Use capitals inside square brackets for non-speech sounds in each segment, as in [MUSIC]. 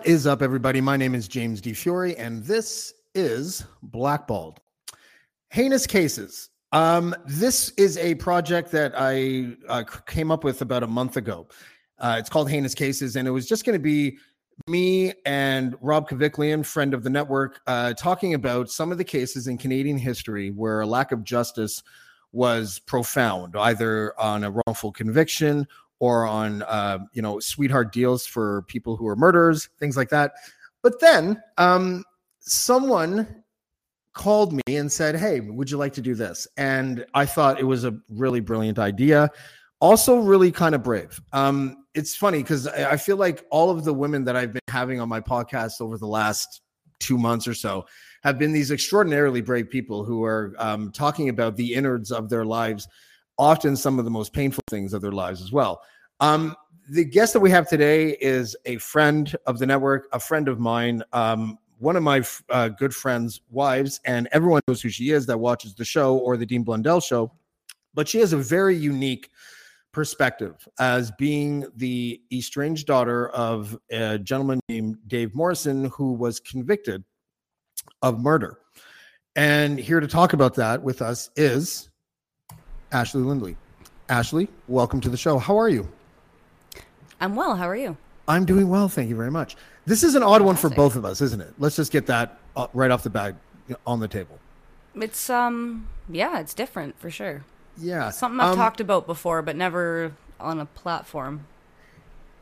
What is up, everybody? My name is James Di Fiore, and this is Blackballed. Heinous Cases. Um, this is a project that I uh, came up with about a month ago. Uh, it's called Heinous Cases, and it was just going to be me and Rob Kaviklian, friend of the network, uh, talking about some of the cases in Canadian history where a lack of justice was profound, either on a wrongful conviction or on uh, you know sweetheart deals for people who are murderers, things like that. But then um, someone called me and said, "Hey, would you like to do this?" And I thought it was a really brilliant idea. Also, really kind of brave. Um, it's funny because I feel like all of the women that I've been having on my podcast over the last two months or so have been these extraordinarily brave people who are um, talking about the innards of their lives often some of the most painful things of their lives as well. Um, the guest that we have today is a friend of the network, a friend of mine, um, one of my uh, good friends' wives, and everyone knows who she is that watches the show or the Dean Blundell show. But she has a very unique perspective as being the estranged daughter of a gentleman named Dave Morrison, who was convicted of murder. And here to talk about that with us is Ashley Lindley. Ashley, welcome to the show. How are you? I'm well. How are you? I'm doing well, thank you very much. This is an odd one for both of us, isn't it? Let's just get that uh, right off the bat on the table. It's um yeah, it's different for sure. Yeah, Something I've um, talked about before, but never on a platform.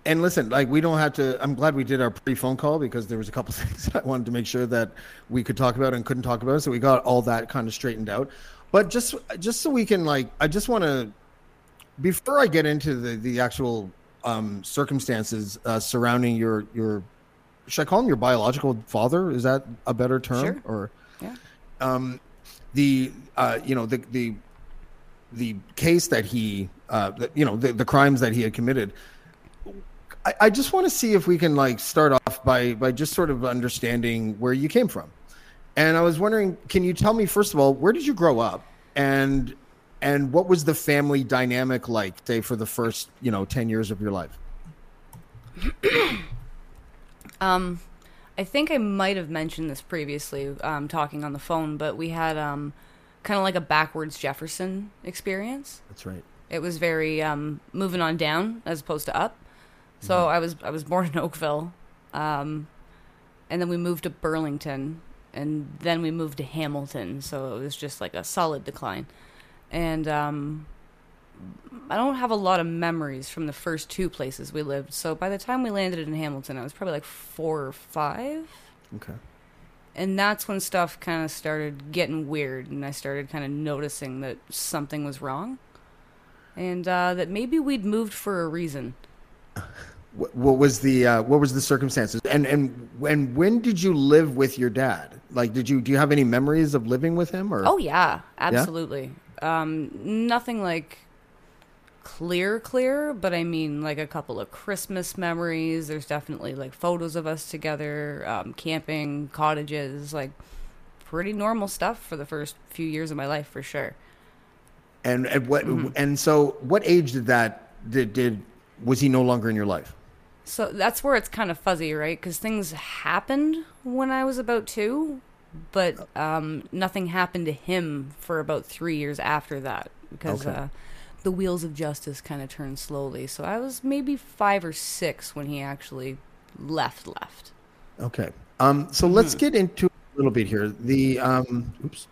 And listen, like we don't have to. I'm glad we did our pre-phone call because there was a couple [LAUGHS] things that I wanted to make sure that we could talk about and couldn't talk about, so we got all that kind of straightened out. But just just so we can like, I just want to before I get into the the actual um, circumstances uh, surrounding your your should I call him your biological father? Is that a better term? Sure. Or Yeah. um, the uh, you know the the the case that he uh, the, you know the, the crimes that he had committed. I, I just want to see if we can like start off by by just sort of understanding where you came from. And I was wondering, can you tell me first of all, where did you grow up, and and what was the family dynamic like, say, for the first you know ten years of your life? [CLEARS THROAT] Um I think I might have mentioned this previously, um, talking on the phone, but we had um kind of like a backwards Jefferson experience. That's right. It was very um moving on down as opposed to up. So Mm-hmm. I was I was born in Oakville. Um and then we moved to Burlington and then we moved to Hamilton, so it was just like a solid decline. And um I don't have a lot of memories from the first two places we lived. So by the time we landed in Hamilton, I was probably like 4 or 5 Okay. and that's when stuff kind of started getting weird and i started kind of noticing that something was wrong and uh, that maybe we'd moved for a reason [LAUGHS] What, what was the uh, what was the circumstances? And and when when did you live with your dad? Like, did you do you have any memories of living with him? Or oh yeah absolutely um, nothing like clear clear but i mean like a couple of christmas memories there's definitely like photos of us together um, camping cottages like pretty normal stuff for the first few years of my life for sure and and what Mm-hmm. and so what age did that did did was he no longer in your life? So that's where it's kind of fuzzy, right? Because things happened when I was about two, but um, nothing happened to him for about three years after that because Okay. uh, the wheels of justice kind of turned slowly. So I was maybe five or six when he actually left. Left. Okay. Um. So let's Mm-hmm. get into a little bit here. The um. Oops.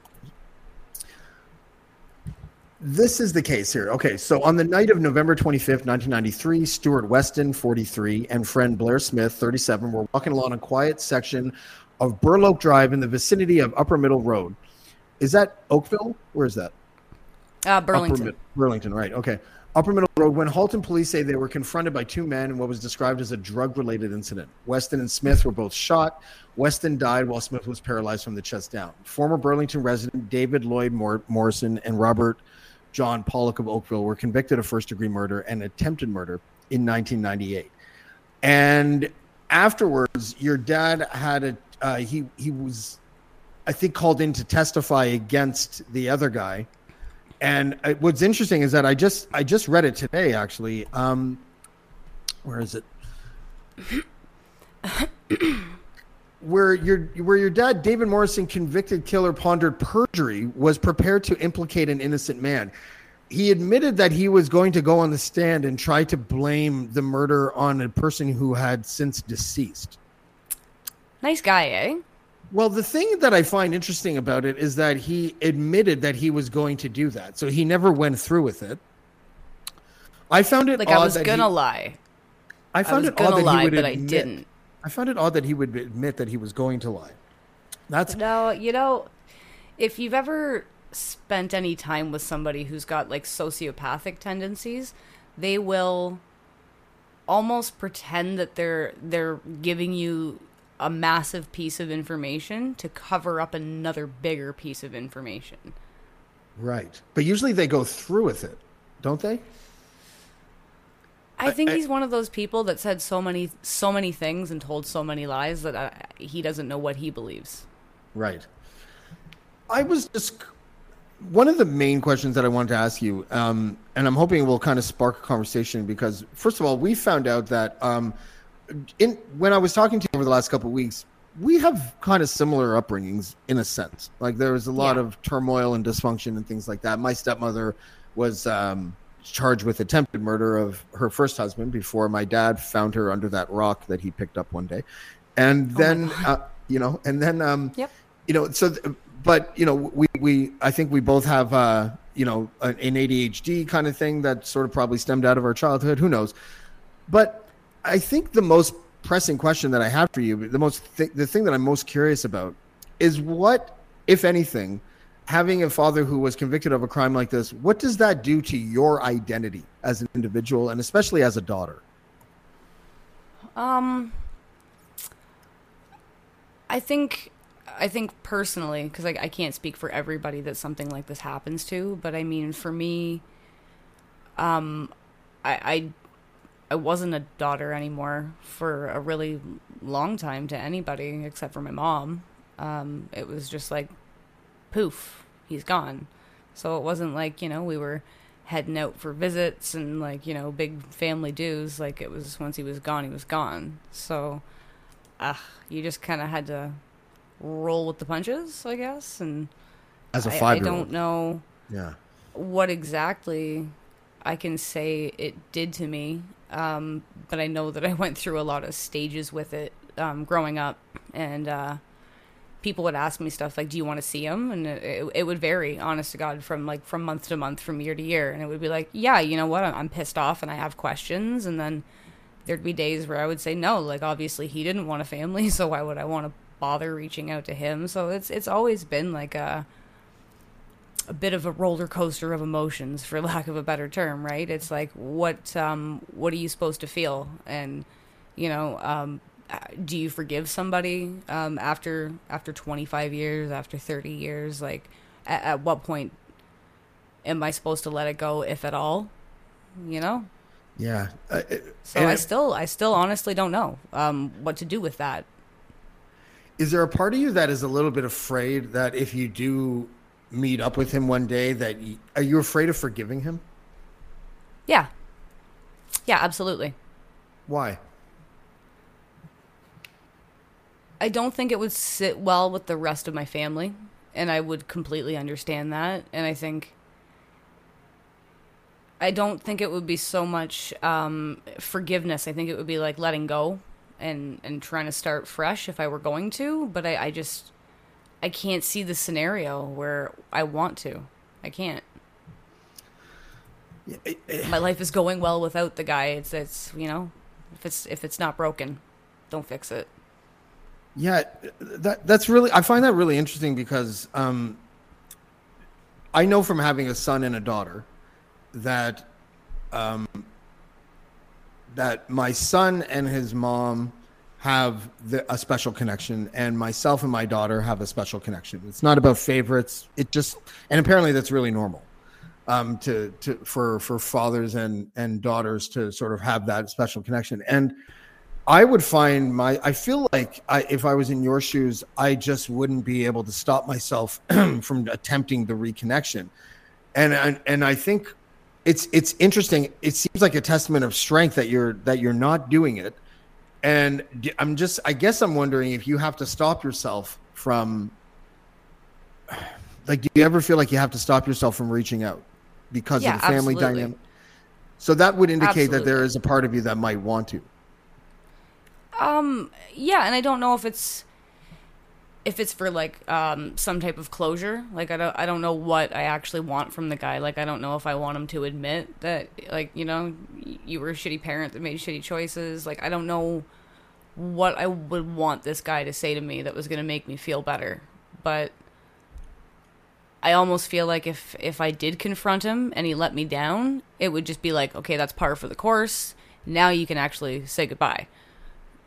This is the case here. Okay, so on the night of November 25th, 1993, Stuart Weston, 43, and friend Blair Smith, 37, were walking along a quiet section of Burloak Drive in the vicinity of Upper Middle Road. Is that Oakville? Where is that? Uh, Burlington. Burlington, right. Okay. Upper Middle Road, when Halton police say they were confronted by two men in what was described as a drug related incident. Weston and Smith were both shot. Weston died while Smith was paralyzed from the chest down. Former Burlington resident David Lloyd Mor- Morrison and Robert John Pollock of Oakville were convicted of first degree murder and attempted murder in 1998. And afterwards, your dad had a, uh, he, he was, I think, called in to testify against the other guy and uh, what's interesting is that I just I just read it today actually. Um, where is it? [COUGHS] [COUGHS] [COUGHS] where your where your dad David Morrison convicted killer pondered perjury was prepared to implicate an innocent man. He admitted that he was going to go on the stand and try to blame the murder on a person who had since deceased. Nice guy, eh? Well, the thing that I find interesting about it is that he admitted that he was going to do that, so he never went through with it. I found it Like I was gonna he, lie. I I found was it odd that he lie, would but I didn't. I found it odd that he would admit that he was going to lie. That's No, you know, if you've ever spent any time with somebody who's got like sociopathic tendencies, they will almost pretend that they're they're giving you a massive piece of information to cover up another bigger piece of information. right, but usually they go through with it, don't they? I think I- he's one of those people that said so many so many things and told so many lies that uh, he doesn't know what he believes. Right. I was just one of the main questions that I wanted to ask you, um, and I'm hoping it will kind of spark a conversation because, first of all, we found out that um, in when I was talking to you over the last couple of weeks, we have kind of similar upbringings in a sense. Like there was a lot Yeah. of turmoil and dysfunction and things like that. My stepmother was um, charged with attempted murder of her first husband before my dad found her under that rock that he picked up one day, and then uh, you know, and then um, Yep. you know so but you know we we i think we both have uh you know an, an adhd kind of thing that sort of probably stemmed out of our childhood. Who knows? But i think the most pressing question that i have for you the most th- the thing that i'm most curious about is what if anything having a father who was convicted of a crime like this what does that do to your identity as an individual and especially as a daughter Um, I think, I think personally, because I, I can't speak for everybody that something like this happens to, but I mean, for me, um, I, I, I wasn't a daughter anymore for a really long time to anybody except for my mom. Um, it was just like, poof, he's gone. So it wasn't like you know we were heading out for visits and like you know big family dues. Like it was once he was gone, he was gone. So, ah, you just kind of had to roll with the punches, I guess. And as a I- I, five year old don't know yeah what exactly I can say it did to me. Um, but I know that I [LAUGHS] went through a lot of stages with it um, growing up, and uh, people would ask me stuff like, "Do you want to see him?" And it, it, would vary, honest to God, from like from month to month, from year to year, and it would be like, "Yeah, you know what? I'm, I'm pissed off, and I have questions," and then there'd be days where I would say, "No, like obviously he didn't want a family, [LAUGHS] so why would I want to bother reaching out to him?" So it's it's always been like a a bit of a roller coaster of emotions for [LAUGHS] lack of a better term right it's like what um what are you supposed to feel and you know um do you forgive somebody um after after 25 years after 30 years? Like at, at what point am i supposed to let it go if at all? You know? Yeah. Uh, it- so i it- still i still honestly don't know um what to do with that. Is there a part of you that is a little bit afraid that if you do meet up with him one day, that you, are you afraid of forgiving him? yeah. Yeah absolutely. Why? I don't think it would sit well with the rest of my family, and I would completely understand that. And I think I don't think it would be so much um, forgiveness. I think it would be like letting go and and trying to start fresh if I were going to. But I, I just I can't see the scenario where I want to. I can't. My life is going well without the guy. It's it's you know if it's if it's not broken, don't fix it. Yeah, that that's really I find that really interesting because um, I know from having a son and a daughter that um, that my son and his mom have the, a special connection, and myself and my daughter have a special connection. It's not about favorites. It just, and apparently that's really normal um, to to for for fathers and and daughters to sort of have that special connection. And I would find my, I feel like I, if I was in your shoes, I just wouldn't be able to stop myself [CLEARS THROAT] from attempting the reconnection. And, and, and I think it's, it's interesting. It seems like a testament of strength that you're, that you're not doing it. And I'm just, I guess I'm wondering if you have to stop yourself from, [SIGHS] like, do you ever feel like you have to stop yourself from reaching out because Yeah, of the family absolutely. dynamic? So that would indicate that there is a part of you that might want to. Um, yeah, and I don't know if it's if it's for like um some type of closure. Like I don't I don't know what I actually want from the guy. Like I don't know if I want him to admit that like, you know, you were a shitty parent that made shitty choices. Like I don't know what I would want this guy to say to me that was going to make me feel better. But I almost feel like if if I did confront him and he let me down, it would just be like, okay, that's par for the course. Now you can actually say goodbye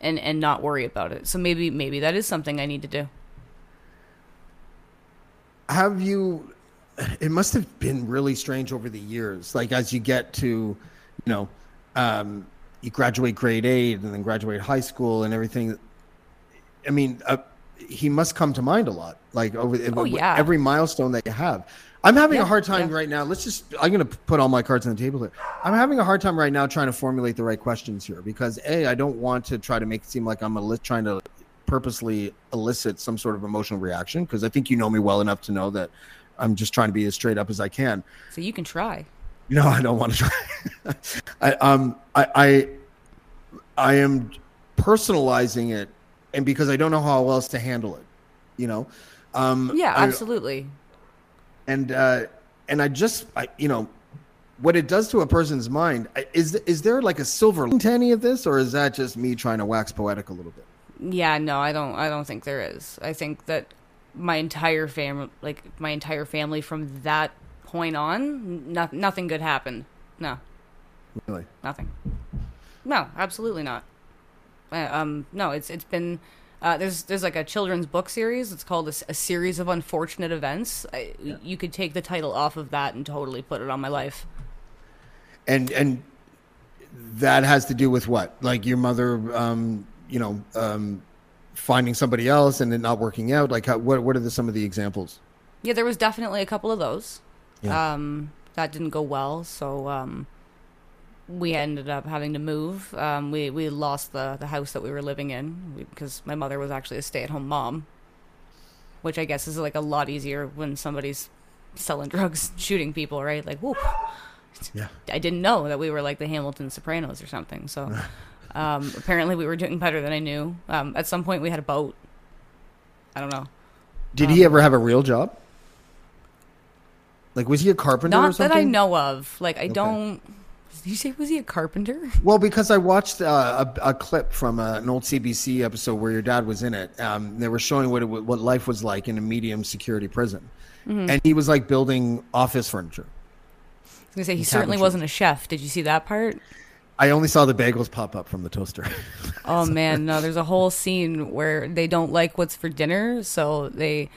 and and not worry about it. So maybe maybe that is something I need to do. have you it must have been really strange over the years like as you get to you know um you graduate grade 8 and then graduate high school and everything i mean uh, he must come to mind a lot like over Oh, yeah. every milestone that you have i'm having a hard time yeah. right now let's just i'm going to put all my cards on the table here i'm having a hard time right now trying to formulate the right questions here because a i don't want to try to make it seem like i'm trying to purposely elicit some sort of emotional reaction because I think you know me well enough to know that I'm just trying to be as straight up as I can. So you can try. No, I don't want to try. [LAUGHS] I um I, I I am personalizing it, and because I don't know how else to handle it, you know. Um, Yeah, I- absolutely. And uh, and I just I you know what it does to a person's mind is is there like a silver lining to any of this, or is that just me trying to wax poetic a little bit? Yeah, no, I don't I don't think there is. I think that my entire family like my entire family from that point on, no, nothing good happened. No. Really? Nothing. No, absolutely not. Uh, um, no, it's it's been uh, there's there's like a children's book series. It's called a series of unfortunate events. I, You could take the title off of that and totally put it on my life. and and that has to do with what like your mother um you know um finding somebody else and it not working out like how, what what are the, some of the examples Yeah, there was definitely a couple of those. Yeah. Um, that didn't go well, so um, we ended up having to move. Um, we we lost the the house that we were living in because my mother was actually a stay at home mom, which I guess is like a lot easier when somebody's selling drugs, [LAUGHS] shooting people, right? Like, whoop. yeah I didn't know that we were like the Hamilton Sopranos or something. So [LAUGHS] um, apparently we were doing better than I knew. Um, at some point we had a boat. I don't know. did Um, he ever have a real job like was he a carpenter or Not something that I know of. Like I don't. Did you say was he a carpenter? [LAUGHS] well because i watched uh, a, a clip from uh, an old cbc episode where your dad was in it um, they were showing what it, what life was like in a medium security prison Mm-hmm. and he was like building office furniture I was gonna say he certainly wasn't a chef. Did you see that part? i only saw the bagels pop up from the toaster [LAUGHS] Oh man, no. There's a whole scene where they don't like what's for dinner, so they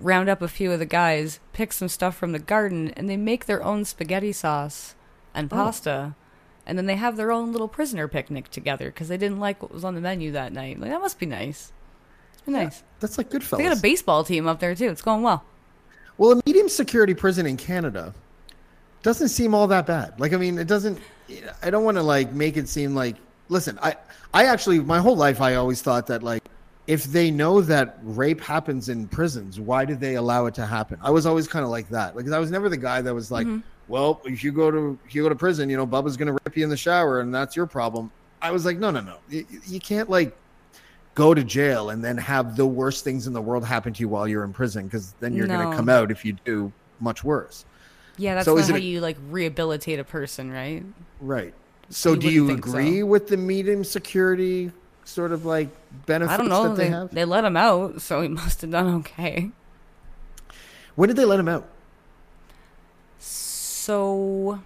round up a few of the guys, pick some stuff from the garden, and they make their own spaghetti sauce and oh. pasta. And then they have their own little prisoner picnic together because they didn't like what was on the menu that night. Like that must be nice. Nice. that's like good They got a baseball team up there too. It's going well. Well, a medium security prison in Canada doesn't seem all that bad. Like, I mean, it doesn't. I don't want to like make it seem like. Listen, I, I actually, my whole life, I always thought that like, if they know that rape happens in prisons, why did they allow it to happen? I was always kind of like that. Like, I was never the guy that was like, mm-hmm. Well, if you go to if you go to prison, you know, Bubba's gonna rip you in the shower, and that's your problem. I was like, no, no, no, you, you can't like go to jail and then have the worst things in the world happen to you while you're in prison because then you're going to come out if you do much worse. Yeah, that's So not it how a- you like rehabilitate a person, right? Right. So You do you think so. agree with the medium security sort of like benefits I don't know. that they, They, have? they let him out, so he [LAUGHS] must have done okay. when did they let him out? So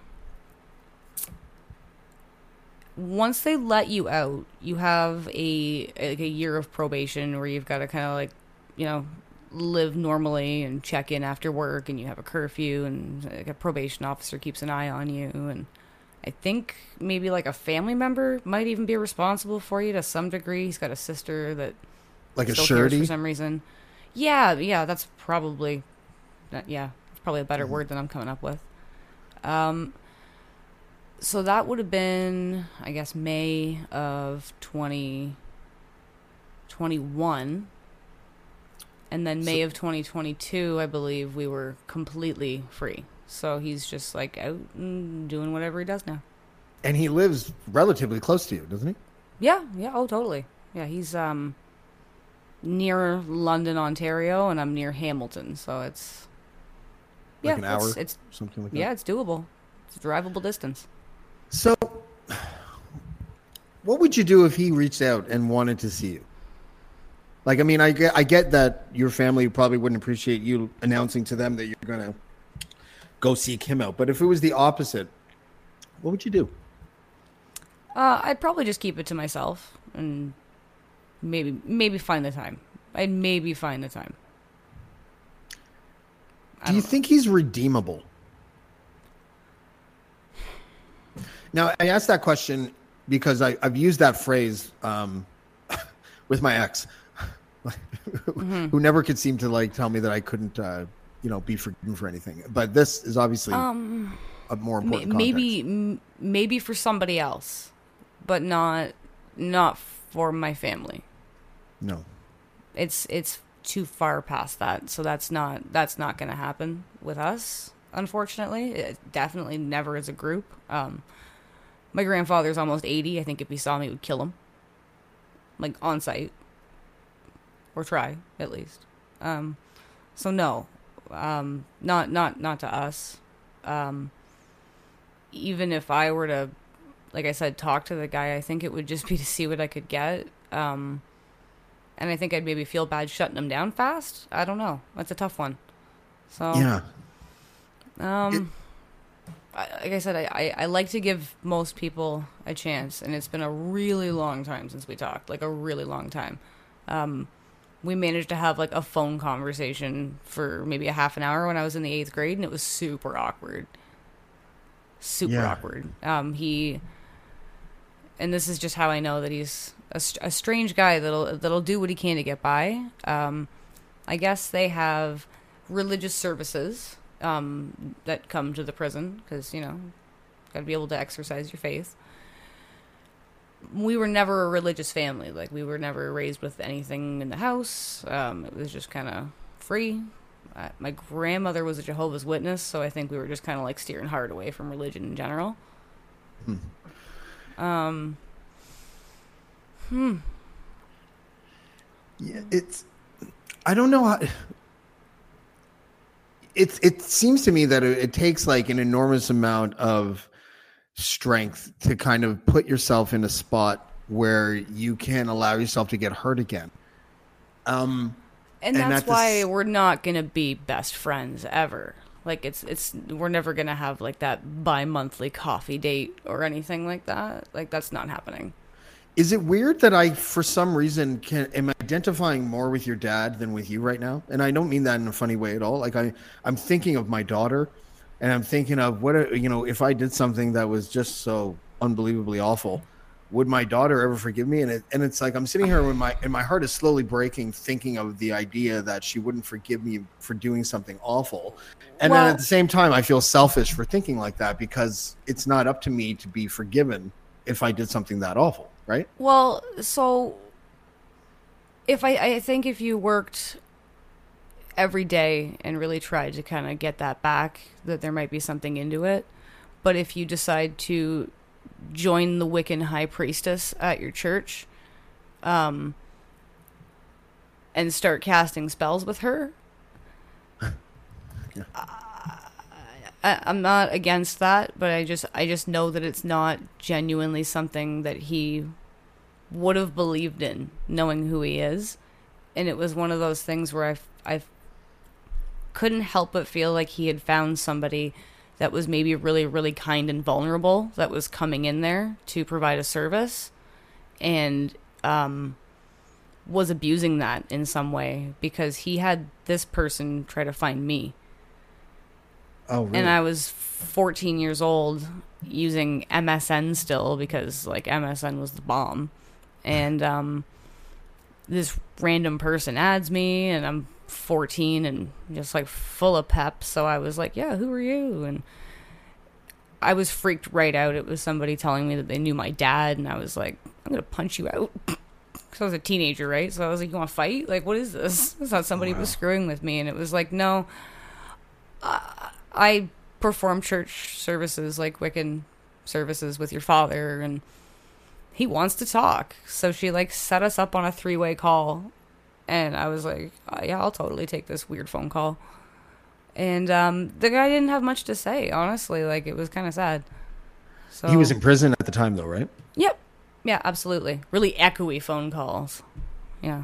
once they let you out, you have a like a year of probation where you've got to kind of like, you know, live normally and check in after work, and you have a curfew, and like a probation officer keeps an eye on you, and I think maybe like a family member might even be responsible for you to some degree. He's got a sister that Like a surety. for some reason. Yeah, yeah, that's probably, yeah, it's probably a better mm-hmm. word than I'm coming up with. Um, so that would have been, I guess, May of 2021. And then May of 2022, I believe we were completely free. So he's just like out and doing whatever he does now. And he lives relatively close to you, doesn't he? Yeah, yeah, oh totally. Yeah, he's um near London, Ontario, and I'm near Hamilton, so it's Like yeah, an hour? It's, it's Something like that. yeah, it's doable. It's a drivable distance. So, what would you do if he reached out and wanted to see you? Like, I mean, I get, I get that your family probably wouldn't appreciate you announcing to them that you're gonna go seek him out. But if it was the opposite, what would you do? Uh, I'd probably just keep it to myself and maybe maybe find the time. I'd maybe find the time. Do you know. think he's redeemable? Now, I asked that question because I, I've used that phrase um, [LAUGHS] with my ex, Mm-hmm. who never could seem to like tell me that I couldn't, uh, you know, be forgiven for anything. But this is obviously Um, a more important. maybe m- maybe for somebody else, but not not for my family. no. it's it's too far past that. So that's not that's not going to happen with us unfortunately. It definitely never as a group. Um my grandfather's almost 80 i think if he saw me he would kill him. Like on site. Or try at least. Um so no. Um not not not to us. Um even if i were to like i said talk to the guy i think it would just be to see what i could get. Um and I think I'd maybe feel bad shutting them down fast. I don't know. That's a tough one. So Yeah. um, I, like I said, I, I, I like to give most people a chance, and it's been a really long time since we talked, like a really long time. Um, we managed to have like a phone conversation for maybe a half an hour when I was in the eighth grade, and it was super awkward. Super Yeah. awkward. Um, he, and this is just how I know that he's a, a strange guy that'll that'll do what he can to get by. Um, I guess they have religious services um, that come to the prison because you know, got to be able to exercise your faith. We were never a religious family. Like we were never raised with anything in the house. Um, it was just kind of free. Uh, my grandmother was a Jehovah's Witness, so I think we were just kind of like steering hard away from religion in general. Um. Hmm. Yeah, it's. I don't know how. It's. It seems to me that it, it takes like an enormous amount of strength to kind of put yourself in a spot where you can allow yourself to get hurt again. Um. and And that's at why s- we're not gonna be best friends ever like it's it's we're never gonna have like that bi-monthly coffee date or anything like that like that's not happening Is it weird that I, for some reason, can am identifying more with your dad than with you right now? And I don't mean that in a funny way at all. Like I, I'm thinking of my daughter, and I'm thinking of what you know if I did something that was just so unbelievably awful, would my daughter ever forgive me? And it, and it's like I'm sitting here when my and my heart is slowly breaking, thinking of the idea that she wouldn't forgive me for doing something awful, and then at the same time, I feel selfish for thinking like that because it's not up to me to be forgiven if I did something that awful, right? well so if i i think if you worked every day and really tried to kind of get that back that there might be something into it but if you decide to join the wiccan high priestess at your church um and start casting spells with her [LAUGHS] I, I'm not against that, but I just I just know that it's not genuinely something that he would have believed in, knowing who he is, and it was one of those things where I I couldn't help but feel like he had found somebody that was maybe really, really kind and vulnerable that was coming in there to provide a service and um, was abusing that in some way because he had this person try to find me. Oh, really? And I was 14 years old using MSN still because like MSN was the bomb. And um this random person adds me and I'm 14 and just like full of pep, so I was like, "Yeah, who are you?" and I was freaked right out. It was somebody telling me that they knew my dad and I was like, "I'm going to punch you out." [LAUGHS] Cuz I was a teenager, right? So I was like, "You want to fight? Like what is this?" I thought somebody was screwing with me and it was like, "No, I perform church services like Wiccan services with your father and he wants to talk. So she like set us up on a three-way call and I was like, oh, yeah, I'll totally take this weird phone call. And um the guy didn't have much to say, honestly, like it was kind of sad. So he was in prison at the time, though, right? Yep. Yeah, absolutely. Really echoey phone calls. Yeah.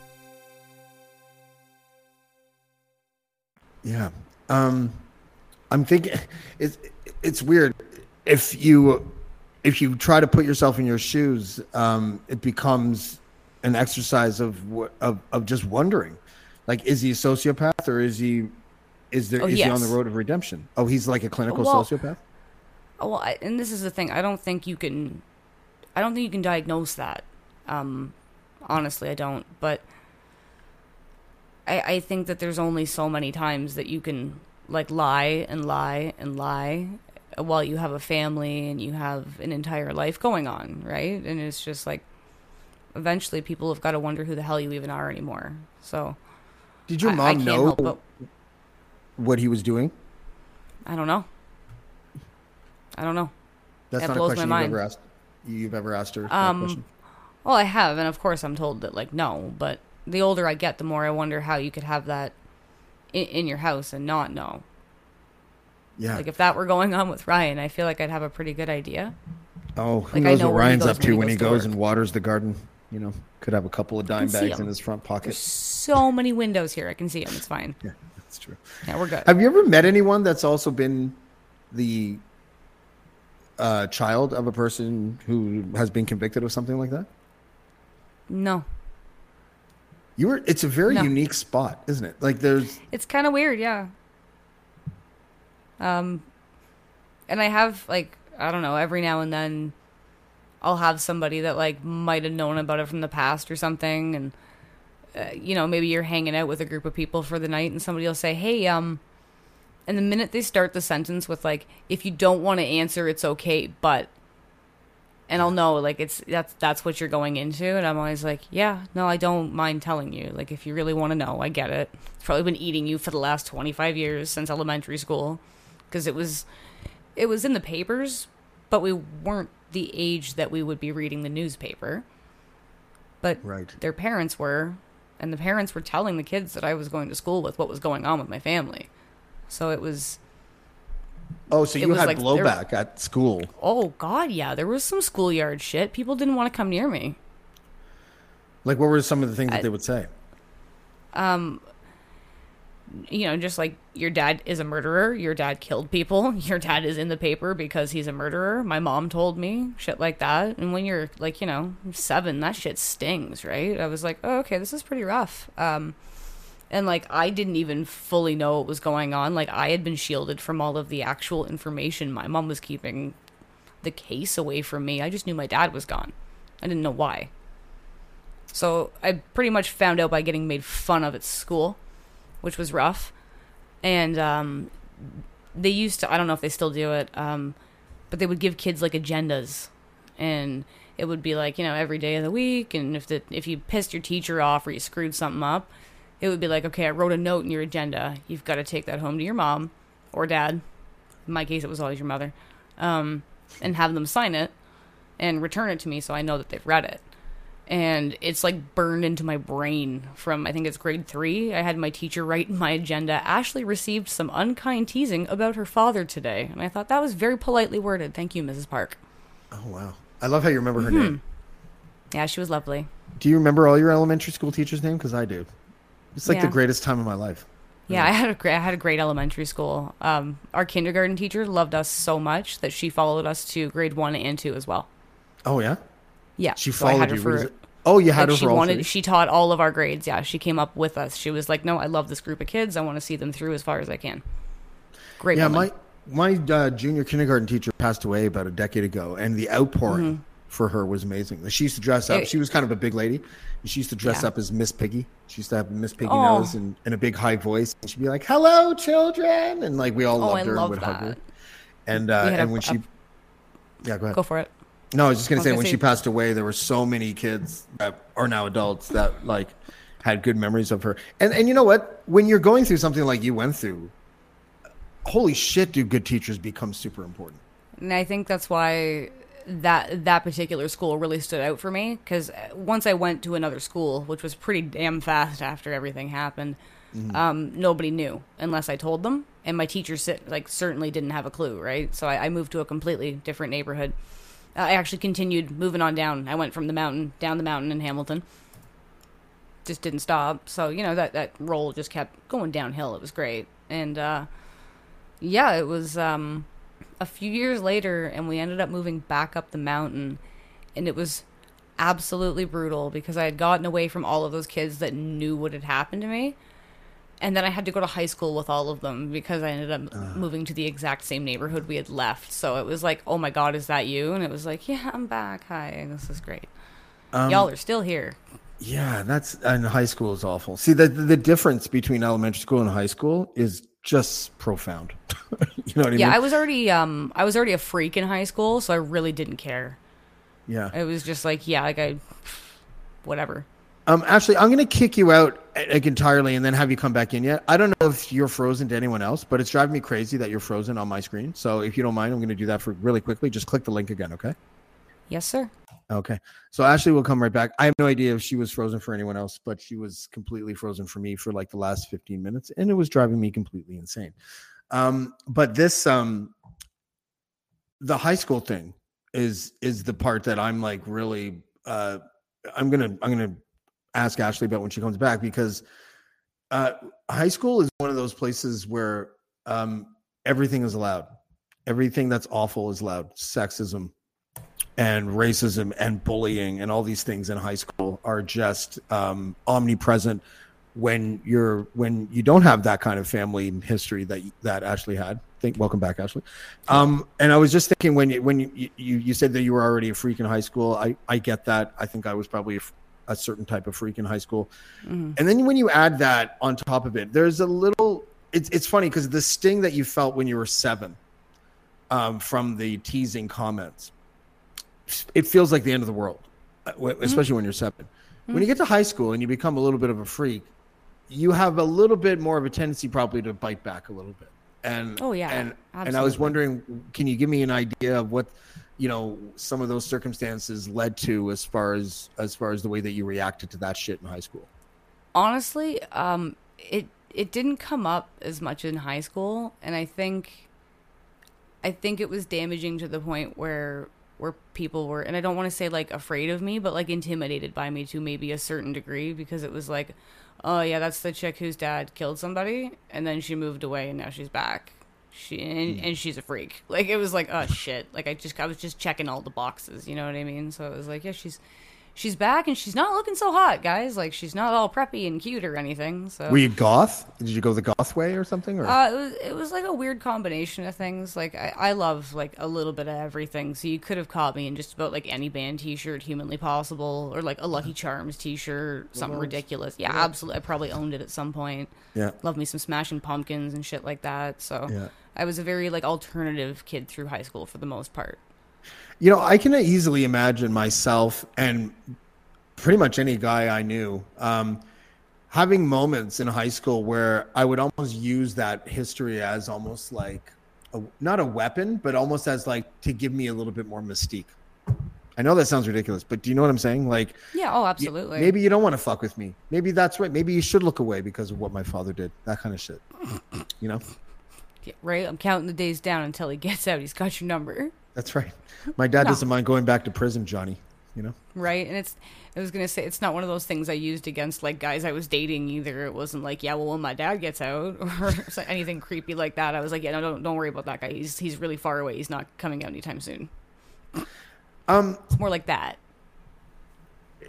Yeah. Um, I'm thinking it's it's weird if you if you try to put yourself in your shoes, um, it becomes an exercise of of of just wondering, like, is he a sociopath or is he is there Oh, is he on the road of redemption? Oh, he's like a clinical Well, sociopath. Oh, well, I, and this is the thing. I don't think you can. I don't think you can diagnose that. Um, honestly, I don't. But I, I think that there's only so many times that you can like lie and lie and lie while you have a family and you have an entire life going on, right? And it's just like eventually people have got to wonder who the hell you even are anymore. So Did your I- mom I know but- what he was doing? I don't know. I don't know. That's That not a blows question my you've mind. ever asked. You've ever asked her that Um, question? Well, I have, and of course I'm told that like no, but the older I get, the more I wonder how you could have that in, in your house and not know. Yeah. Like if that were going on with Ryan, I feel like I'd have a pretty good idea. oh, who like, I knows know what Ryan's up to when he when he goes goes and waters the garden? You know, could have a couple of dime bags in his front pocket. So many windows here, I can see him. It's fine. [LAUGHS] Yeah, that's true. Yeah, we're good. Have you ever met anyone that's also been the uh, child of a person who has been convicted of something like that? No, You were. It's a very No. unique spot, isn't it? Like there's. it's kind of weird, yeah. Um, and I have like I don't know every now and then, I'll have somebody that like might have known about it from the past or something, and uh, you know maybe you're hanging out with a group of people for the night, and somebody will say, "Hey, um," and the minute they start the sentence with like, "If you don't want to answer, it's okay," but. And I'll know, like it's that's that's what you're going into, and I'm always like, yeah, no, I don't mind telling you. Like, if you really want to know, I get it. It's probably been eating you for the last 25 years since elementary school, because it was, it was in the papers, but we weren't the age that we would be reading the newspaper. But Right. their parents were, and the parents were telling the kids that I was going to school with what was going on with my family. So it was, Oh, so you had like blowback at school. oh god, yeah, there was some schoolyard shit. People didn't want to come near me. Like, what were some of the things that they would say? Um, you know, just like your dad is a murderer, your dad killed people, [LAUGHS] your dad is in the paper because he's a murderer. My mom told me shit like that. And when you're like, you know, seven, that shit stings, right? I was like, oh, okay, this is pretty rough. Um, and like, I didn't even fully know what was going on. Like, I had been shielded from all of the actual information my mom was keeping the case away from me. I just knew my dad was gone. I didn't know why. So I pretty much found out by getting made fun of at school, which was rough. And um, they used to, I don't know if they still do it, um, but they would give kids like agendas. And it would be like, you know, every day of the week. And if, the, if you pissed your teacher off or you screwed something up, it would be like, okay, I wrote a note in your agenda. You've got to take that home to your mom or dad. In my case, it was always your mother. Um, and have them sign it and return it to me so I know that they've read it and it's like burned into my brain from I think it's grade three. I had my teacher write in my agenda. Ashley received some unkind teasing about her father today, and I thought that was very politely worded. Thank you, Mrs. Park. Oh wow, I love how you remember her name. Yeah, she was lovely. Do you remember all your elementary school teachers' name? Because I do. It's like the greatest time of my life. Yeah, I had a great I had a great elementary school. Um, our kindergarten teacher loved us so much that she followed us to grade one and two as well. Oh yeah, Yeah, she so followed you. For- Oh, you had like her she wanted three? she taught all of our grades yeah she came up with us she was like no i love this group of kids i want to see them through as far as i can great Yeah, woman. my my uh, junior kindergarten teacher passed away about a decade ago, and the outpouring Mm-hmm. For her was amazing. She used to dress up. Yeah. She was kind of a big lady. She used to dress Yeah. up as Miss Piggy. She used to have Miss Piggy Oh. nose and, and a big high voice. And she'd be like, "Hello, children," and like we all Oh, loved I her and love would hug her. And uh, and a- when a- she, yeah, go ahead. go for it No, I was just gonna was say gonna when say- she passed away, there were so many kids that are now adults that like had good memories of her. And and you know what? When you're going through something like you went through, holy shit, do good teachers become super important? and i think that's why that that particular school really stood out for me because once i went to another school which was pretty damn fast after everything happened um, nobody knew unless i told them and my teacher like certainly didn't have a clue right? So I, I moved to a completely different neighborhood. Uh, i actually continued moving on down. I went from the mountain down the mountain in hamilton. Just didn't stop. So you know that that role just kept going downhill. It was great, and uh, yeah, it was um, a few years later, and we ended up moving back up the mountain, and it was absolutely brutal because I had gotten away from all of those kids that knew what had happened to me. And then I had to go to high school with all of them because I ended up moving to the exact same neighborhood we had left. So it was like, oh my God, is that you? And it was like, yeah, I'm back. Hi, this is great. Um, Y'all are still here. Yeah, that's and high school is awful. See, the the difference between elementary school and high school is just profound. [LAUGHS] you know what I Yeah, mean? I was already um I was already a freak in high school, so I really didn't care. yeah. It was just like, yeah, like I whatever. Um, actually, I'm going to kick you out like entirely and then have you come back in yet. I don't know if you're frozen to anyone else, but it's driving me crazy that you're frozen on my screen. So if you don't mind, I'm going to do that for really quickly. Just click the link again, okay? Yes, sir. Okay. So Ashley will come right back. I have no idea if she was frozen for anyone else, but she was completely frozen for me for like the last 15 minutes, and it was driving me completely insane. Um, but this um the high school thing is is the part that I'm like really uh I'm gonna I'm gonna ask Ashley about when she comes back because uh high school is one of those places where um everything is allowed. Everything that's awful is allowed. Sexism, and racism and bullying and all these things in high school are just um, omnipresent when you're when you don't have that kind of family history that that Ashley had. Think welcome back, Ashley. Um, and I was just thinking when you when you, you you said that you were already a freak in high school. I I get that. I think I was probably a certain type of freak in high school. And then when you add that on top of it, there's a little. It's it's funny because the sting that you felt when you were seven, um, from the teasing comments it feels like the end of the world, uh, Mm-hmm. especially when you're 7 When you get to high school and you become a little bit of a freak, you have a little bit more of a tendency probably to bite back a little bit. And Oh, yeah, and and I was wondering, can you give me an idea of what you know some of those circumstances led to as far as as far as the way that you reacted to that shit in high school? Honestly, um it it didn't come up as much in high school and I think I think it was damaging to the point where where people were and I don't want to say like afraid of me, but like intimidated by me to maybe a certain degree because it was like, oh yeah, that's the chick whose dad killed somebody and then she moved away and now she's back. She and, hmm. and she's a freak. Like it was like, oh shit. Like I just I was just checking all the boxes, you know what I mean? So it was like, yeah, she's she's back and she's not looking so hot, guys. Like she's not all preppy and cute or anything. So Were you goth? Did you go the goth way or something? Or uh, it was it was like a weird combination of things. Like I, I love like a little bit of everything. So you could have caught me in just about like any band T-shirt humanly possible, or like a Lucky Charms T-shirt, something ridiculous. Yeah, absolutely. I probably owned it at some point. yeah, Love me some Smashing Pumpkins and shit like that. So Yeah. I was a very like alternative kid through high school for the most part. You know, I can easily imagine myself and pretty much any guy I knew um, having moments in high school where I would almost use that history as almost like a, not a weapon, but almost as like to give me a little bit more mystique. I know that sounds ridiculous, but do you know what I'm saying? Like, Yeah. Oh, y- absolutely. maybe you don't want to fuck with me. Maybe that's right. Maybe you should look away because of what my father did. That kind of shit. You know, Yeah, right. I'm counting the days down until he gets out. He's got your number. That's right. My dad No. doesn't mind going back to prison, Johnny. You know. Right. And it's, I was going to say, it's not one of those things I used against like guys I was dating either. It wasn't like, yeah, well, when my dad gets out [LAUGHS] or anything creepy like that, I was like, yeah, no, don't, don't worry about that guy. He's, he's really far away. He's not coming out anytime soon. Um, It's more like that.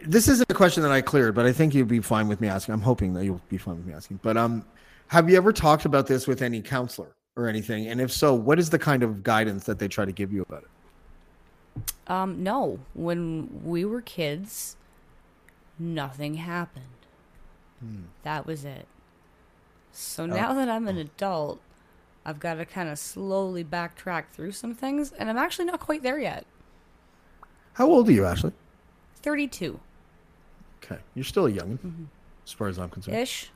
this isn't a question that I cleared, but I think you'd be fine with me asking. I'm hoping that you'll be fine with me asking. But um, have you ever talked about this with any counselor or anything? And if so, what is the kind of guidance that they try to give you about it? Um, no. When we were kids, nothing happened. That was it. So now that I'm an adult, I've got to kind of slowly backtrack through some things, and I'm actually not quite there yet. How old are you, Ashley? 32 Okay, you're still a youngin, as far as I'm concerned. ish.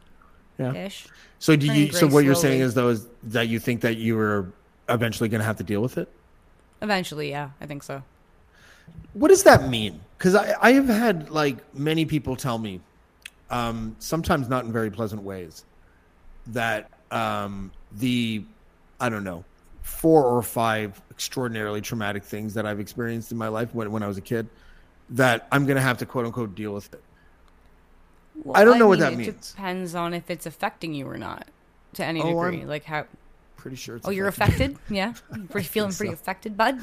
Yeah. Ish. So do you? So what you're saying is though is that you think that you were eventually going to have to deal with it. Eventually, yeah, I think so. What does that mean? Because I, I have had like many people tell me, um, sometimes not in very pleasant ways, that um, the I don't know four or five extraordinarily traumatic things that I've experienced in my life when when I was a kid, that I'm going to have to quote unquote deal with it. Well, I don't know what mean, that means. it. Depends on if it's affecting you or not, to any Oh, degree. I'm- Like how. Pretty sure. It's Oh, you're affected. Yeah, [LAUGHS] pretty feeling pretty affected, bud.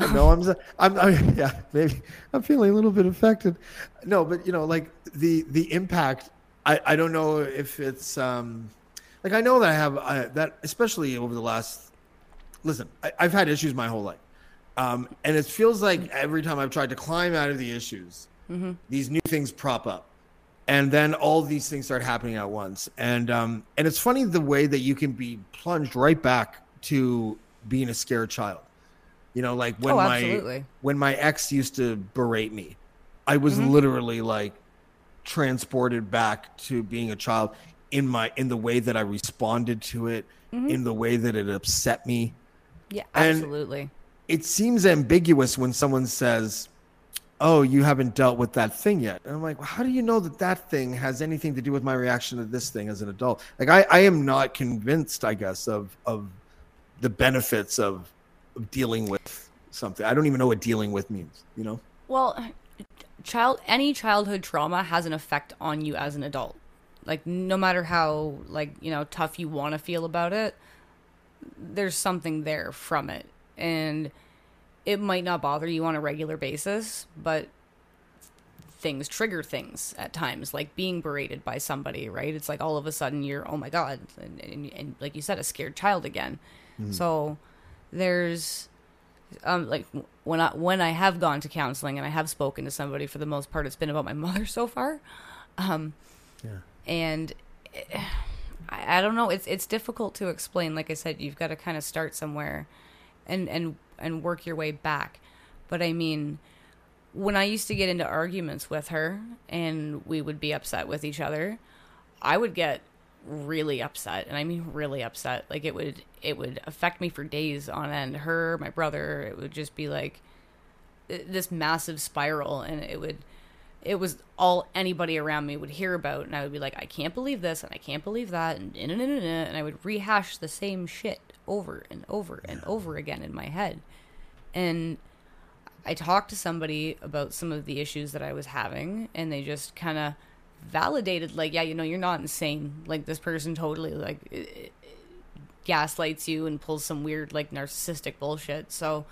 [LAUGHS] no, I'm, I'm, I'm, yeah, maybe I'm feeling a little bit affected. No, but you know, like the the impact. I I don't know if it's um, like I know that I have I, that, especially over the last. Listen, I, I've had issues my whole life, um, and it feels like every time I've tried to climb out of the issues, these new things prop up, and then all these things start happening at once, and um, and it's funny the way that you can be plunged right back to being a scared child. You know, like when Oh, my when my ex used to berate me, I was Mm-hmm. literally like transported back to being a child in my in the way that I responded to it, Mm-hmm. in the way that it upset me. Yeah, And- absolutely. It seems ambiguous when someone says, "Oh, you haven't dealt with that thing yet," and I'm like, well, "How do you know that that thing has anything to do with my reaction to this thing as an adult?" Like, I, I am not convinced, I guess, of of the benefits of, of dealing with something. I don't even know what dealing with means. You know. Well, child any childhood trauma has an effect on you as an adult. Like no matter how like, you know, tough you want to feel about it, there's something there from it. And it might not bother you on a regular basis, but things trigger things at times, like being berated by somebody, right? It's like all of a sudden you're, oh my God. And, and, and like you said, a scared child again. So there's um like when I when I have gone to counseling and I have spoken to somebody for the most part it's been about my [LAUGHS] mother so far um and eh, I, I don't know it's it's difficult to explain like I said you've got to kind of start somewhere and and and work your way back. But I mean when I used to get into arguments with her and we would be upset with each other I would get really upset and I mean really upset. Like it would it would affect me for days on end. Her my brother it would just be like this massive spiral and it would it was all anybody around me would hear about and I would be like I can't believe this and I can't believe that and and, and, and, and I would rehash the same shit over and over and over again in my head and I talked to somebody about some of the issues that I was having, and they just kind of validated, like, yeah, you know, you're not insane. Like, this person totally, like, i- i- gaslights you and pulls some weird, like, narcissistic bullshit. So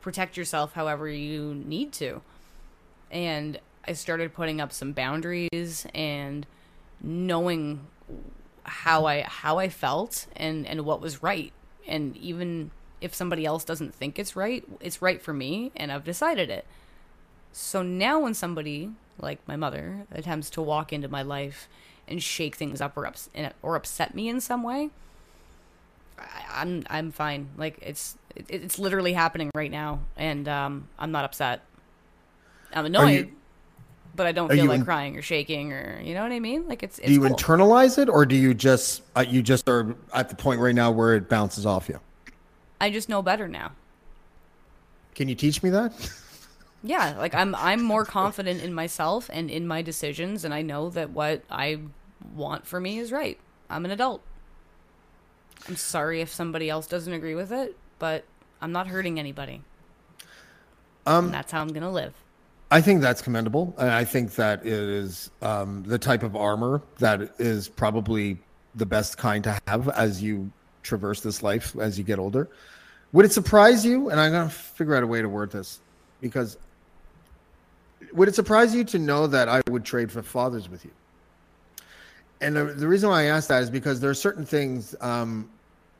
protect yourself however you need to. And I started putting up some boundaries and knowing how I how I felt and and what was right. And even if somebody else doesn't think it's right, it's right for me and I've decided it. So now when somebody like my mother attempts to walk into my life and shake things up or ups- or upset me in some way, I, I'm I'm fine. Like it's it, it's literally happening right now, and um, I'm not upset. I'm annoyed, you- but I don't are feel like in- crying or shaking or you know what I mean. Like it's, it's do you cool. internalize it or do you just uh, you just are at the point right now where it bounces off you I just know better now. can you teach me that Yeah, like I'm I'm more [LAUGHS] confident in myself and in my decisions, and I know that what I want for me is right. I'm an adult. I'm sorry if somebody else doesn't agree with it, but I'm not hurting anybody. Um, and that's how I'm gonna live. I think that's commendable. And I think that it is um, the type of armor that is probably the best kind to have as you traverse this life as you get older. Would it surprise you? And I'm going to figure out a way to word this because would it surprise you to know that I would trade for fathers with you? And the, the reason why I ask that is because there are certain things um,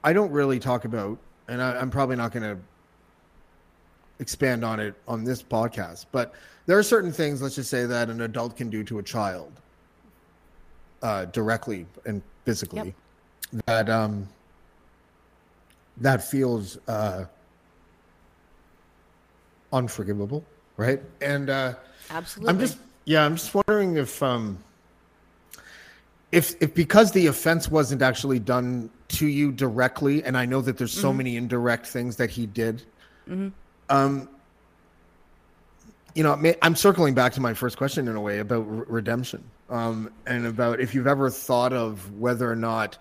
I don't really talk about, and I, I'm probably not going to expand on it on this podcast, but there are certain things, let's just say, that an adult can do to a child uh, directly and physically that um, that feels uh, unforgivable, right? And uh, Absolutely. I'm just yeah, I'm just wondering if um if if because the offense wasn't actually done to you directly, and I know that there's so many indirect things that he did. Um, you know, I'm circling back to my first question in a way about re- redemption, um, and about if you've ever thought of whether or not,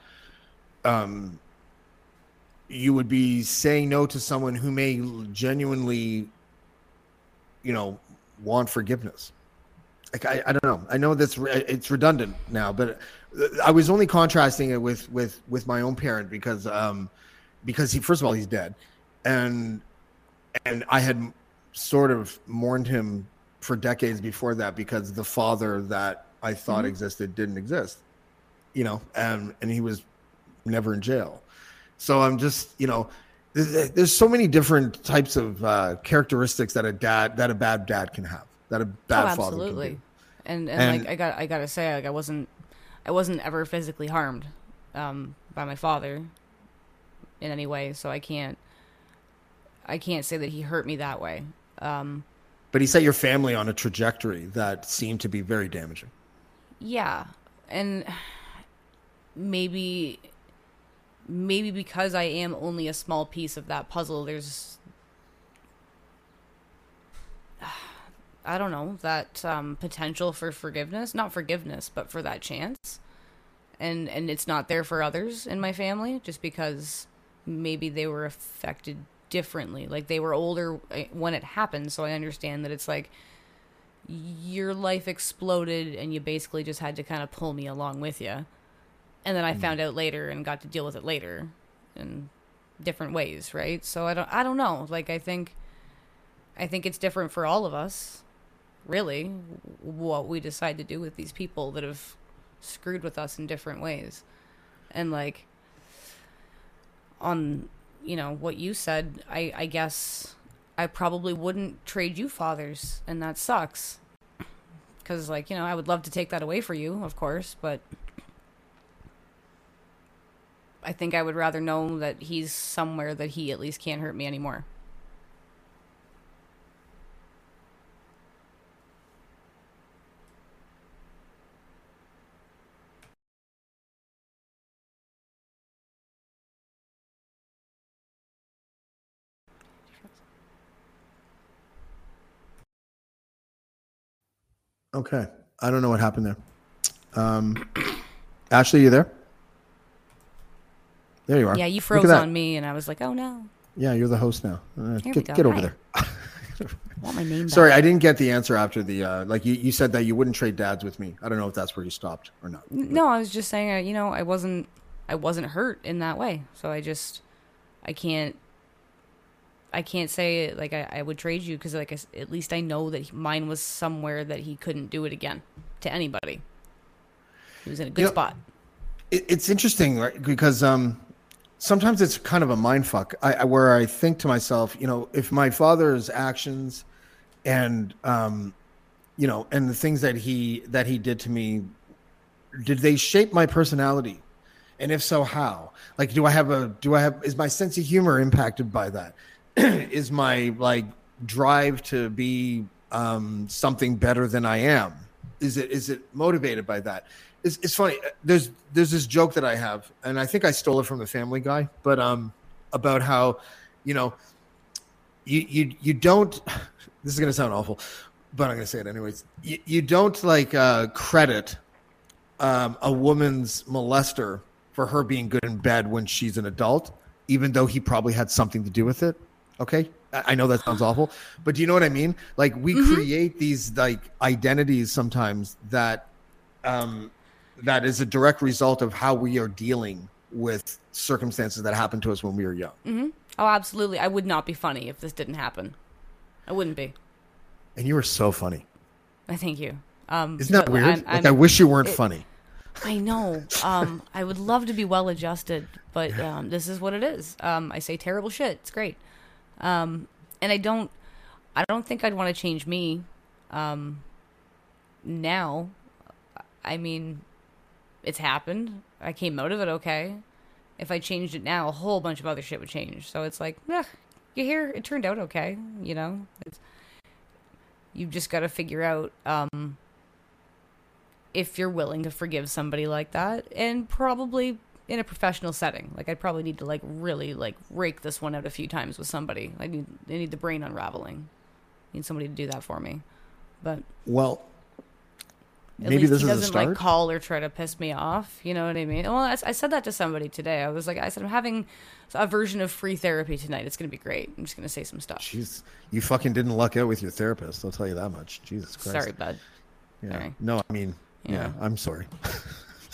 um, you would be saying no to someone who may genuinely, you know, want forgiveness. Like I, I don't know. I know that's re- it's redundant now, but I was only contrasting it with with with my own parent because um because he first of all he's dead, and and I had sort of mourned him for decades before that because the father that I thought existed didn't exist, you know, and and he was never in jail. So I'm just, you know, there's, there's so many different types of uh, characteristics that a dad that a bad dad can have, that a bad oh, father absolutely. can do. And, and And- like I got I gotta say like I wasn't I wasn't ever physically harmed um, by my father in any way, so I can't I can't say that he hurt me that way. Um, But he set your family on a trajectory that seemed to be very damaging. yeah, and maybe maybe because I am only a small piece of that puzzle, there's I don't know that um, potential for forgiveness, not forgiveness, but for that chance, and and it's not there for others in my family just because maybe they were affected differently, like they were older eh, when it happened. So I understand that it's like your life exploded and you basically just had to kind of pull me along with you. And then I found out later and got to deal with it later in different ways, right? So I don't I don't know. Like I think I think it's different for all of us, really, what we decide to do with these people that have screwed with us in different ways. And like on you know what you said, I I guess I probably wouldn't trade you fathers, and that sucks. Because like you know, I would love to take that away for you, of course, but I think I would rather know that he's somewhere that he at least can't hurt me anymore. Okay. I don't know what happened there. Um, Ashley, you there? There you are. Yeah, you froze on me, and I was like, "Oh no, Yeah, you're the host now. Uh, get get over Hi. there. I [LAUGHS] [LAUGHS] want my name." Sorry. I didn't get the answer after the uh, like you, you said that you wouldn't trade dads with me. I don't know if that's where you stopped or not. No, I was just saying, uh, you know, I wasn't, I wasn't hurt in that way. So I just, I can't, I can't say like I, I would trade you because like I at least I know that he- mine was somewhere that he couldn't do it again to anybody. He was in a good You know- spot. it, it's interesting right because um sometimes it's kind of a mind fuck. I, I where i think to myself you know if my father's actions and um you know and the things that he that he did to me did they shape my personality? And if so how? Like do i have a do i have is my sense of humor impacted by that [CLEARS THROAT] is my like drive to be um something better than i am. Is it is it motivated by that? It's, it's funny there's there's this joke that i have and i think i stole it from the family guy but um about how you know you you you don't [SIGHS] this is going to sound awful but i'm going to say it anyways. You, you don't like uh credit um, a woman's molester for her being good in bed when she's an adult, even though he probably had something to do with it. Okay. I know that sounds awful, but do you know what I mean? Like we create these like identities sometimes that um, that is a direct result of how we are dealing with circumstances that happened to us when we were young. Mm-hmm. Oh, absolutely. I would not be funny if this didn't happen. I wouldn't be. And you were so funny. I thank you. Um, Isn't that weird? I'm- like I'm- I wish you weren't it- funny. I know. Um, I would love to be well adjusted, but um, this is what it is. Um, I say terrible shit. It's great. Um, and I don't. I don't think I'd want to change me. Um, now, I mean, it's happened. I came out of it okay. If I changed it now, a whole bunch of other shit would change. So it's like, yeah, you hear it turned out okay. You know, it's, you've just got to figure out. Um, if you're willing to forgive somebody like that and probably in a professional setting like i'd probably need to like really like rake this one out a few times with somebody i need i need the brain unraveling I need somebody to do that for me but Well, at maybe least this he is doesn't start. like call or try to piss me off you know what i mean well I, I said that to somebody today i was like i said i'm having a version of free therapy tonight it's gonna be great i'm just gonna say some stuff Jeez, you fucking didn't luck out with your therapist. I'll tell you that much. Jesus Christ. sorry bud Yeah. Sorry. No, I mean, yeah, Yeah. I'm sorry.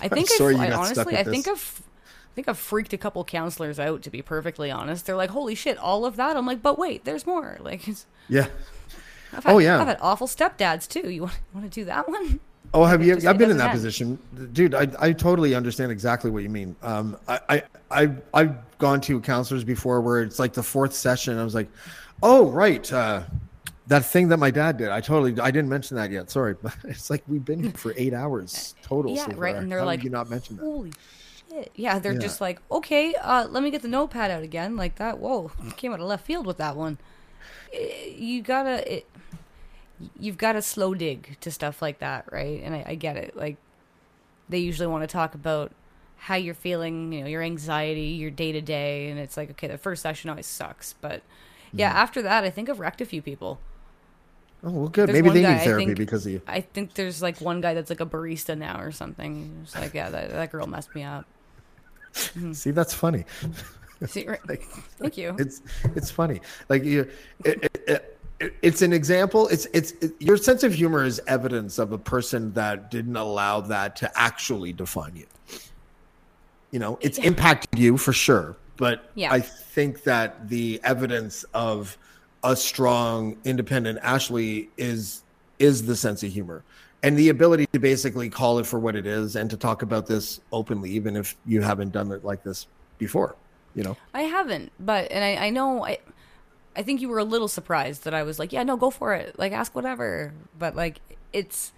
I think [LAUGHS] I'm sorry I stuck honestly, I with think this. I've, I think I've freaked a couple counselors out. To be perfectly honest, they're like, "Holy shit, all of that!" I'm like, "But wait, there's more." [LAUGHS] Like, it's, Yeah. I've had, Oh, yeah. I've had awful stepdads too. You want want to do that one? Oh, have you? just- I've been in that end. position, dude. I I totally understand exactly what you mean. Um, I I I've, I've gone to counselors before where it's like the fourth session. I was like, oh right, uh, that thing that my dad did. I totally I didn't mention that yet. Sorry, but [LAUGHS] it's like we've been here for eight hours total. yeah, so right. And they're How like, you not mention that? "Holy shit!" Yeah, they're Yeah. just like, "Okay, uh, let me get the notepad out again." Like that. Whoa, came out of left field with that one. You gotta. It, you've got to slow dig to stuff like that, right? And I, I get it. Like they usually want to talk about how you're feeling, you know, your anxiety, your day to day, and it's like, okay, the first session always sucks, but yeah, Mm-hmm. after that, I think I've wrecked a few people. Oh well, good. There's Maybe they guy, need therapy think- because of you. I think there's like one guy that's like a barista now or something. It's like, yeah, that, that girl messed me up. Mm-hmm. See, that's funny. See, right- [LAUGHS] Thank you. it's it's funny. Like you it, it, it, it's an example. It's it's it, your sense of humor is evidence of a person that didn't allow that to actually define you. You know it's impacted you for sure but Yeah. i think that the evidence of a strong independent ashley is is the sense of humor and the ability to basically call it for what it is and to talk about this openly even if you haven't done it like this before you know I haven't, but and I, I know I I think you were a little surprised that I was like, yeah, no, go for it. Like ask whatever. But like it's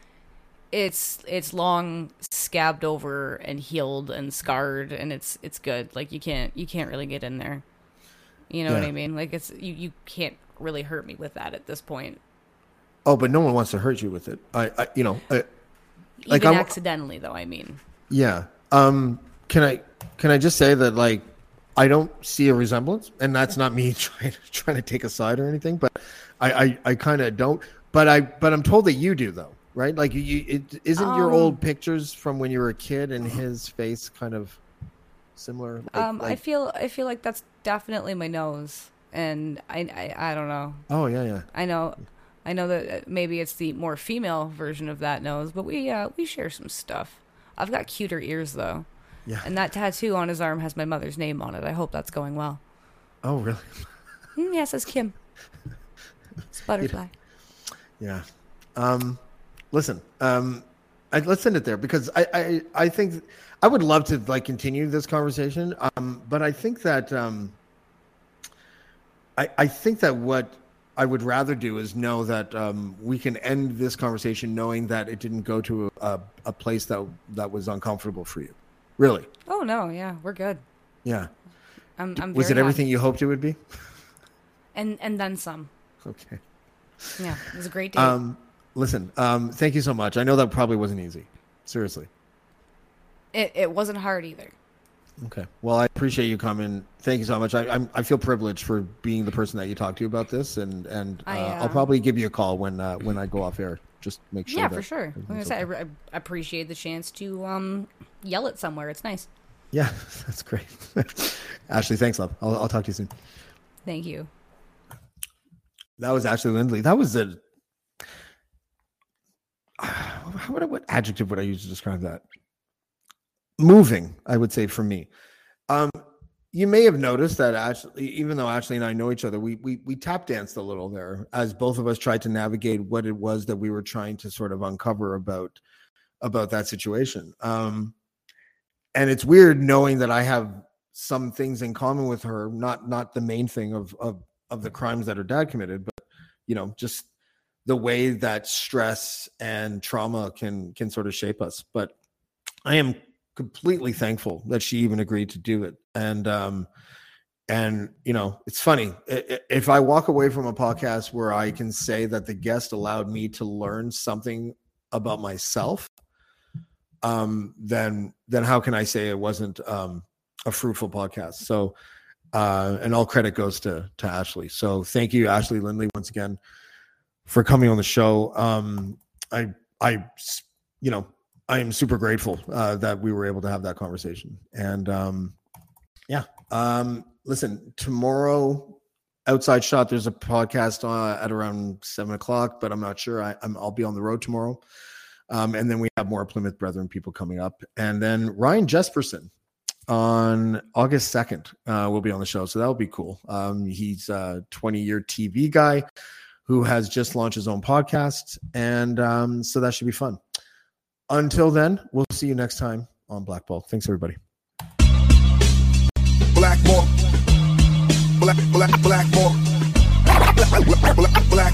it's it's long scabbed over and healed and scarred and it's it's good. Like you can't you can't really get in there. You know what I mean? Like it's you you can't really hurt me with that at this point. Oh, but no one wants to hurt you with it. I, I you know, I, Like, Even accidentally though, I mean. yeah. Um, can I can I just say that like I don't see a resemblance, and that's not me [LAUGHS] trying trying to take a side or anything, but I I, I kind of don't. But I but I'm told that you do though, right? Like you, it isn't your Um, old pictures from when you were a kid and his face kind of similar. Like, Um I like- feel I feel like that's definitely my nose and I I, I don't know. oh yeah yeah. I know, I know that uh, maybe it's the more female version of that nose, but we uh, we share some stuff. I've got cuter ears though, Yeah. and that tattoo on his arm has my mother's name on it. I hope that's going well. Oh really? [LAUGHS] Mm, yeah, it says Kim. It's [LAUGHS] butterfly. Yeah. Um, listen, um, I, let's end it there because I, I, I think I would love to like continue this conversation. Um, but I think that, um, I, I think that what I would rather do is know that um, we can end this conversation knowing that it didn't go to a, a place that that was uncomfortable for you. Really? Oh no, yeah, we're good. Yeah. I'm. I'm was it very everything happy. you hoped it would be? And and then some. Okay. Yeah, it was a great day. Um, listen, um, thank you so much. I know that probably wasn't easy. Seriously. it it wasn't hard either. Okay. Well, I appreciate you coming. Thank you so much. I, I'm, I feel privileged for being the person that you talk to about this, and and uh, I, I'll uh, probably give you a call when uh, when I go off air. Just make sure. yeah, that for sure. Like I everything's said, I, okay. re- I appreciate the chance to um yell at somewhere. It's nice. Yeah, [LAUGHS] that's great. [LAUGHS] Ashley, thanks, love. I'll, I'll talk to you soon. Thank you. That was Ashley Lindley. That was a. [SIGHS] What, what adjective would I use to describe that? Moving, I would say for me. Um, you may have noticed that Ashley, even though Ashley and I know each other, we we we tap danced a little there as both of us tried to navigate what it was that we were trying to sort of uncover about about that situation. Um, and it's weird knowing that I have some things in common with her, not not the main thing of of of the crimes that her dad committed, but you know, just the way that stress and trauma can can sort of shape us. But I am completely thankful that she even agreed to do it. And um and you know, it's funny if I walk away from a podcast where I can say that the guest allowed me to learn something about myself, um, then then how can I say it wasn't um a fruitful podcast? So uh and all credit goes to to Ashley. So thank you, Ashley Lindley, once again for coming on the show. Um I I you know I am super grateful uh, that we were able to have that conversation. And um, yeah, um, listen, tomorrow, outside shot, there's a podcast uh, at around seven o'clock, but I'm not sure. I, I'm, I'll be on the road tomorrow. Um, and then we have more Plymouth Brethren people coming up. And then Ryan Jespersen on August 2nd uh, will be on the show. So that'll be cool. Um, he's a 20 year TV guy who has just launched his own podcast. And um, so that should be fun. Until then, we'll see you next time on Blackball. Thanks, everybody. Black, black, Blackmore. Black, black, Blackmore. Black,